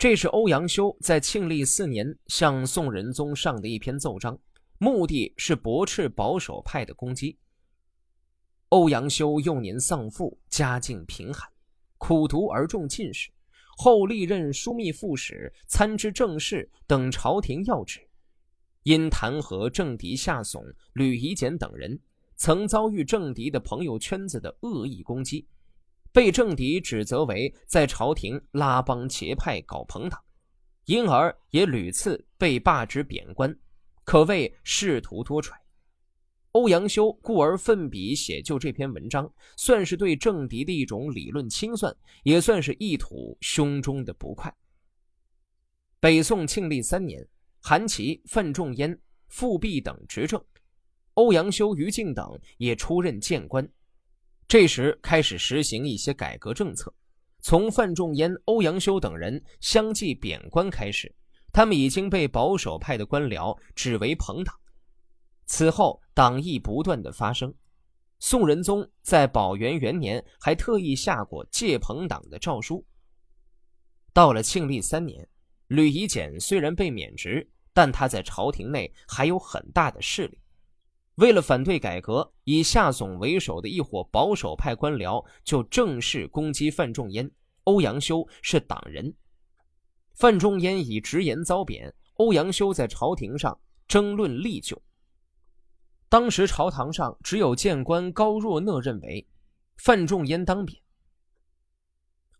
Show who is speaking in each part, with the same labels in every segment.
Speaker 1: 这是欧阳修在庆历四年向宋仁宗上的一篇奏章，目的是驳斥保守派的攻击。欧阳修幼年丧父，家境贫寒，苦读而中进士，后历任枢密副使、参知政事等朝廷要职，因弹劾政敌夏竦、吕夷简等人，曾遭遇政敌的朋友圈子的恶意攻击。被政敌指责为在朝廷拉帮结派搞朋党，因而也屡次被罢职贬官，可谓仕途多舛。欧阳修故而奋笔写就这篇文章，算是对政敌的一种理论清算，也算是一吐胸中的不快。北宋庆历三年，韩琦、范仲淹、富弼等执政，欧阳修、于禁等也出任谏官。这时开始实行一些改革政策，从范仲淹、欧阳修等人相继贬官开始，他们已经被保守派的官僚指为朋党。此后党议不断的发生，宋仁宗在宝元元年还特意下过戒朋党的诏书。到了庆历三年，吕夷简虽然被免职，但他在朝廷内还有很大的势力。为了反对改革，以夏竦为首的一伙保守派官僚就正式攻击范仲淹、欧阳修是党人。范仲淹以直言遭贬，欧阳修在朝廷上争论历久。当时朝堂上只有谏官高若讷认为范仲淹当贬。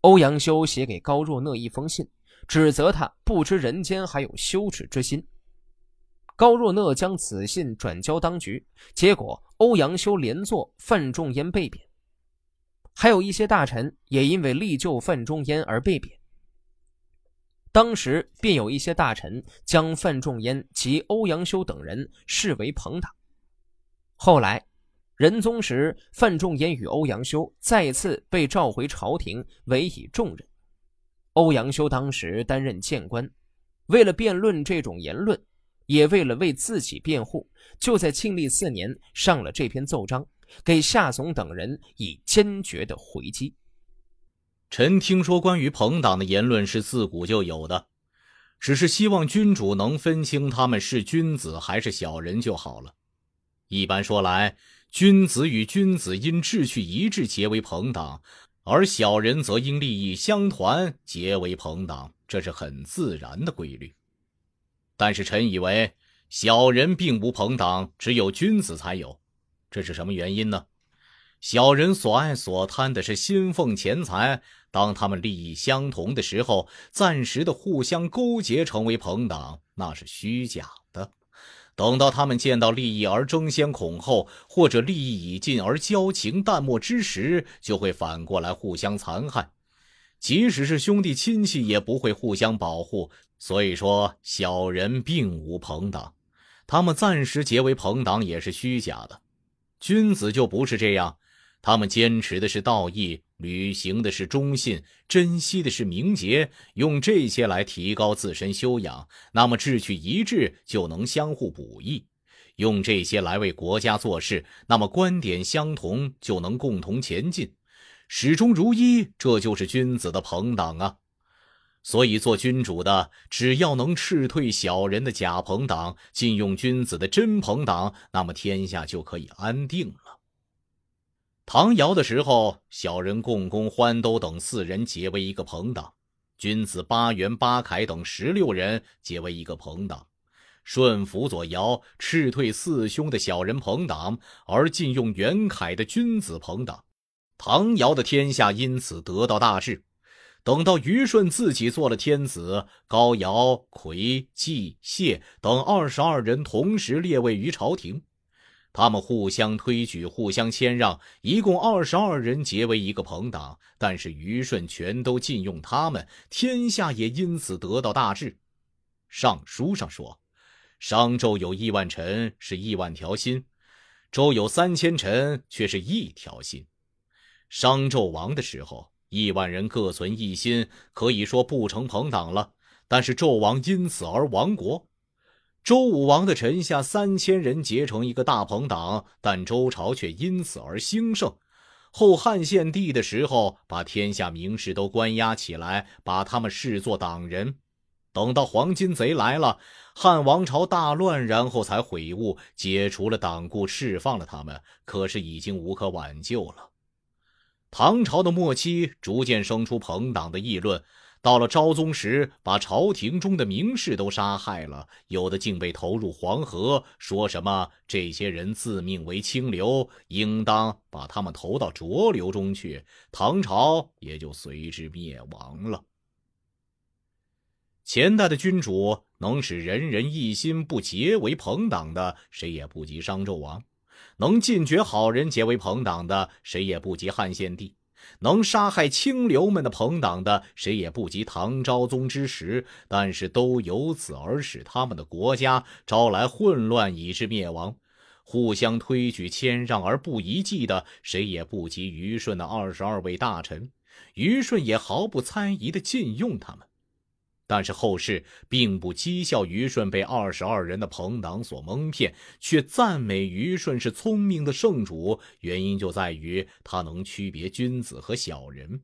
Speaker 1: 欧阳修写给高若讷一封信，指责他不知人间还有羞耻之心。高若讷将此信转交当局，结果欧阳修连坐，范仲淹被贬，还有一些大臣也因为力救范仲淹而被贬。当时便有一些大臣将范仲淹及欧阳修等人视为朋党。后来，仁宗时，范仲淹与欧阳修再次被召回朝廷，委以重任。欧阳修当时担任谏官，为了辩论这种言论。也为了为自己辩护，就在庆历四年上了这篇奏章，给夏竦等人以坚决的回击。
Speaker 2: 臣听说关于朋党的言论是自古就有的，只是希望君主能分清他们是君子还是小人就好了。一般说来，君子与君子因志趣一致结为朋党，而小人则因利益相团结为朋党，这是很自然的规律。但是臣以为，小人并无朋党，只有君子才有，这是什么原因呢？小人所爱所贪的是薪俸钱财，当他们利益相同的时候，暂时的互相勾结成为朋党，那是虚假的。等到他们见到利益而争先恐后，或者利益已尽而交情淡漠之时，就会反过来互相残害。即使是兄弟亲戚，也不会互相保护。所以说，小人并无朋党，他们暂时结为朋党也是虚假的。君子就不是这样，他们坚持的是道义，履行的是忠信，珍惜的是名节，用这些来提高自身修养，那么志趣一致就能相互补益；用这些来为国家做事，那么观点相同就能共同前进，始终如一。这就是君子的朋党啊。所以，做君主的只要能斥退小人的假朋党，禁用君子的真朋党，那么天下就可以安定了。唐尧的时候，小人共工、欢兜等四人结为一个朋党；君子八元、八凯等十六人结为一个朋党。舜辅佐尧，斥退四兄的小人朋党，而禁用袁凯的君子朋党，唐尧的天下因此得到大治。等到虞舜自己做了天子，高尧、夔、季、谢等二十二人同时列位于朝廷，他们互相推举、互相谦让，一共二十二人结为一个朋党。但是虞舜全都禁用他们，天下也因此得到大治。尚书上说，商纣有亿万臣，是亿万条心；周有三千臣，却是一条心。商纣亡的时候。亿万人各存一心，可以说不成朋党了。但是纣王因此而亡国，周武王的臣下三千人结成一个大朋党，但周朝却因此而兴盛。后汉献帝的时候，把天下名士都关押起来，把他们视作党人。等到黄巾贼来了，汉王朝大乱，然后才悔悟，解除了党锢，释放了他们。可是已经无可挽救了。唐朝的末期，逐渐生出朋党的议论。到了昭宗时，把朝廷中的名士都杀害了，有的竟被投入黄河，说什么这些人自命为清流，应当把他们投到浊流中去，唐朝也就随之灭亡了。前代的君主能使人人一心不结为朋党的，谁也不及商纣王；能禁绝好人结为朋党的，谁也不及汉献帝。能杀害清流们的朋党的，谁也不及唐昭宗之时，但是都由此而使他们的国家招来混乱，以致灭亡。互相推举谦让而不一计的，谁也不及虞舜的二十二位大臣。虞舜也毫不猜疑地禁用他们。但是后世并不讥笑虞舜被二十二人的朋党所蒙骗，却赞美虞舜是聪明的圣主。原因就在于他能区别君子和小人。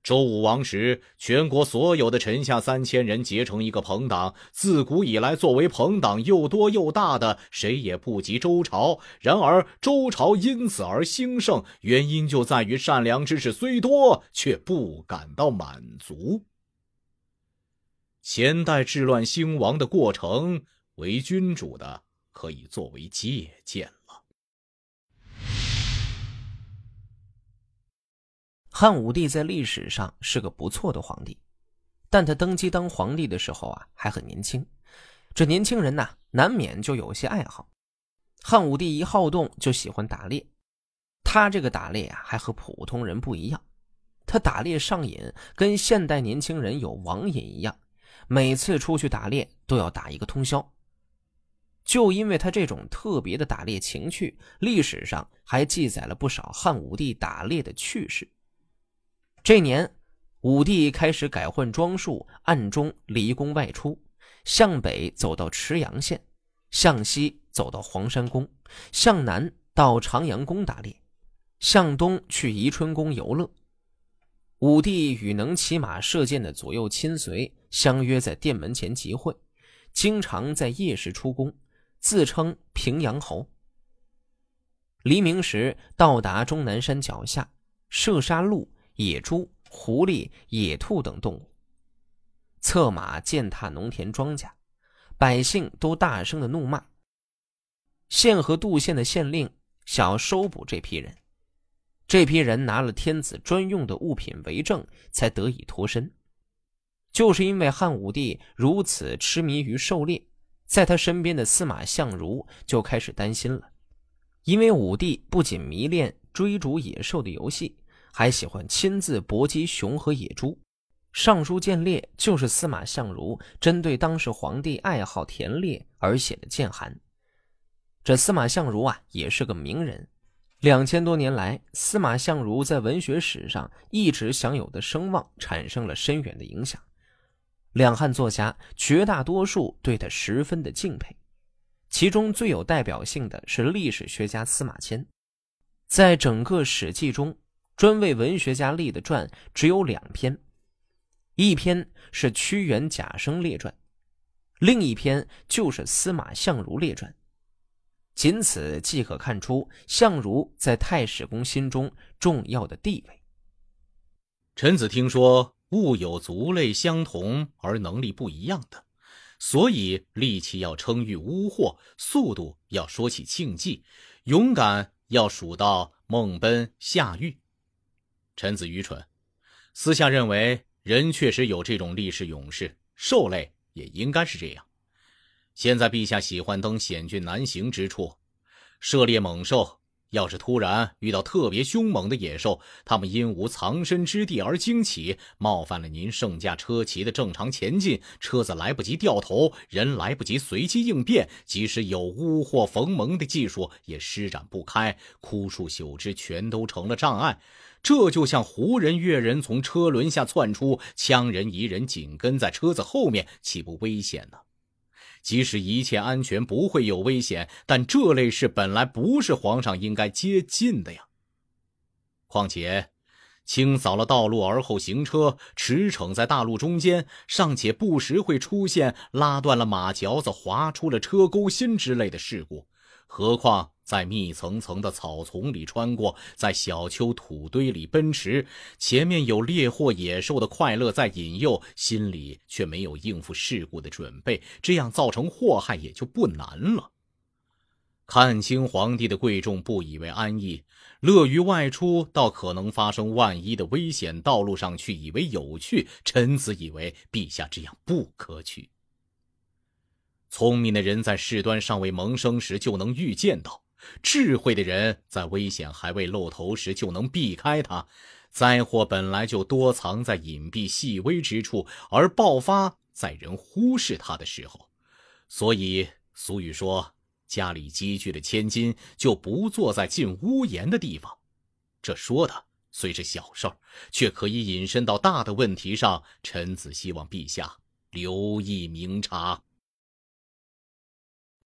Speaker 2: 周武王时，全国所有的臣下三千人结成一个朋党。自古以来，作为朋党又多又大的，谁也不及周朝。然而周朝因此而兴盛，原因就在于善良之士虽多，却不感到满足。前代治乱兴亡的过程，为君主的可以作为借鉴了。
Speaker 1: 汉武帝在历史上是个不错的皇帝，但他登基当皇帝的时候啊，还很年轻。这年轻人呐，难免就有些爱好。汉武帝一好动就喜欢打猎，他这个打猎啊，还和普通人不一样。他打猎上瘾，跟现代年轻人有网瘾一样。每次出去打猎都要打一个通宵。就因为他这种特别的打猎情趣，历史上还记载了不少汉武帝打猎的趣事。这年，武帝开始改换装束，暗中离宫外出，向北走到池阳县，向西走到黄山宫，向南到长阳宫打猎，向东去宜春宫游乐。武帝与能骑马射箭的左右亲随相约在殿门前集会，经常在夜时出宫，自称平阳侯。黎明时到达终南山脚下，射杀鹿、野猪、狐狸、野兔等动物，策马践踏农田庄稼，百姓都大声的怒骂。县和杜县的县令想要收捕这批人。这批人拿了天子专用的物品为证，才得以脱身。就是因为汉武帝如此痴迷于狩猎，在他身边的司马相如就开始担心了。因为武帝不仅迷恋追逐野兽的游戏，还喜欢亲自搏击熊和野猪。尚书谏猎就是司马相如针对当时皇帝爱好田猎而写的谏函。这司马相如啊，也是个名人。两千多年来，司马相如在文学史上一直享有的声望产生了深远的影响。两汉作家绝大多数对他十分的敬佩，其中最有代表性的是历史学家司马迁。在整个《史记》中，专为文学家立的传只有两篇，一篇是《屈原贾生列传》，另一篇就是《司马相如列传》。仅此即可看出相如在太史公心中重要的地位。
Speaker 2: 臣子听说物有族类相同而能力不一样的，所以力气要称誉巫祸，速度要说起庆忌，勇敢要数到孟奔、夏玉。臣子愚蠢，私下认为人确实有这种历史勇士，兽类也应该是这样。现在陛下喜欢登险峻难行之处，涉猎猛兽。要是突然遇到特别凶猛的野兽，他们因无藏身之地而惊起，冒犯了您圣驾车骑的正常前进，车子来不及掉头，人来不及随机应变，即使有巫或逢蒙的技术，也施展不开，枯树朽枝全都成了障碍。这就像胡人、越人从车轮下窜出，羌人、夷人紧跟在车子后面，岂不危险呢？即使一切安全，不会有危险，但这类事本来不是皇上应该接近的呀。况且，清扫了道路而后行车，驰骋在大路中间，尚且不时会出现拉断了马嚼子、划出了车钩心之类的事故，何况在密层层的草丛里穿过，在小丘土堆里奔驰，前面有猎获野兽的快乐在引诱，心里却没有应付事故的准备，这样造成祸害也就不难了。看清皇帝的贵重不以为安逸，乐于外出到可能发生万一的危险道路上去，以为有趣。臣子以为陛下这样不可取。聪明的人在事端尚未萌生时就能预见到，智慧的人在危险还未露头时就能避开它。灾祸本来就多藏在隐蔽细微之处，而爆发在人忽视它的时候。所以俗语说。家里积聚的千金，就不坐在进屋檐的地方。这说的虽是小事儿，却可以引申到大的问题上。臣子希望陛下留意明察。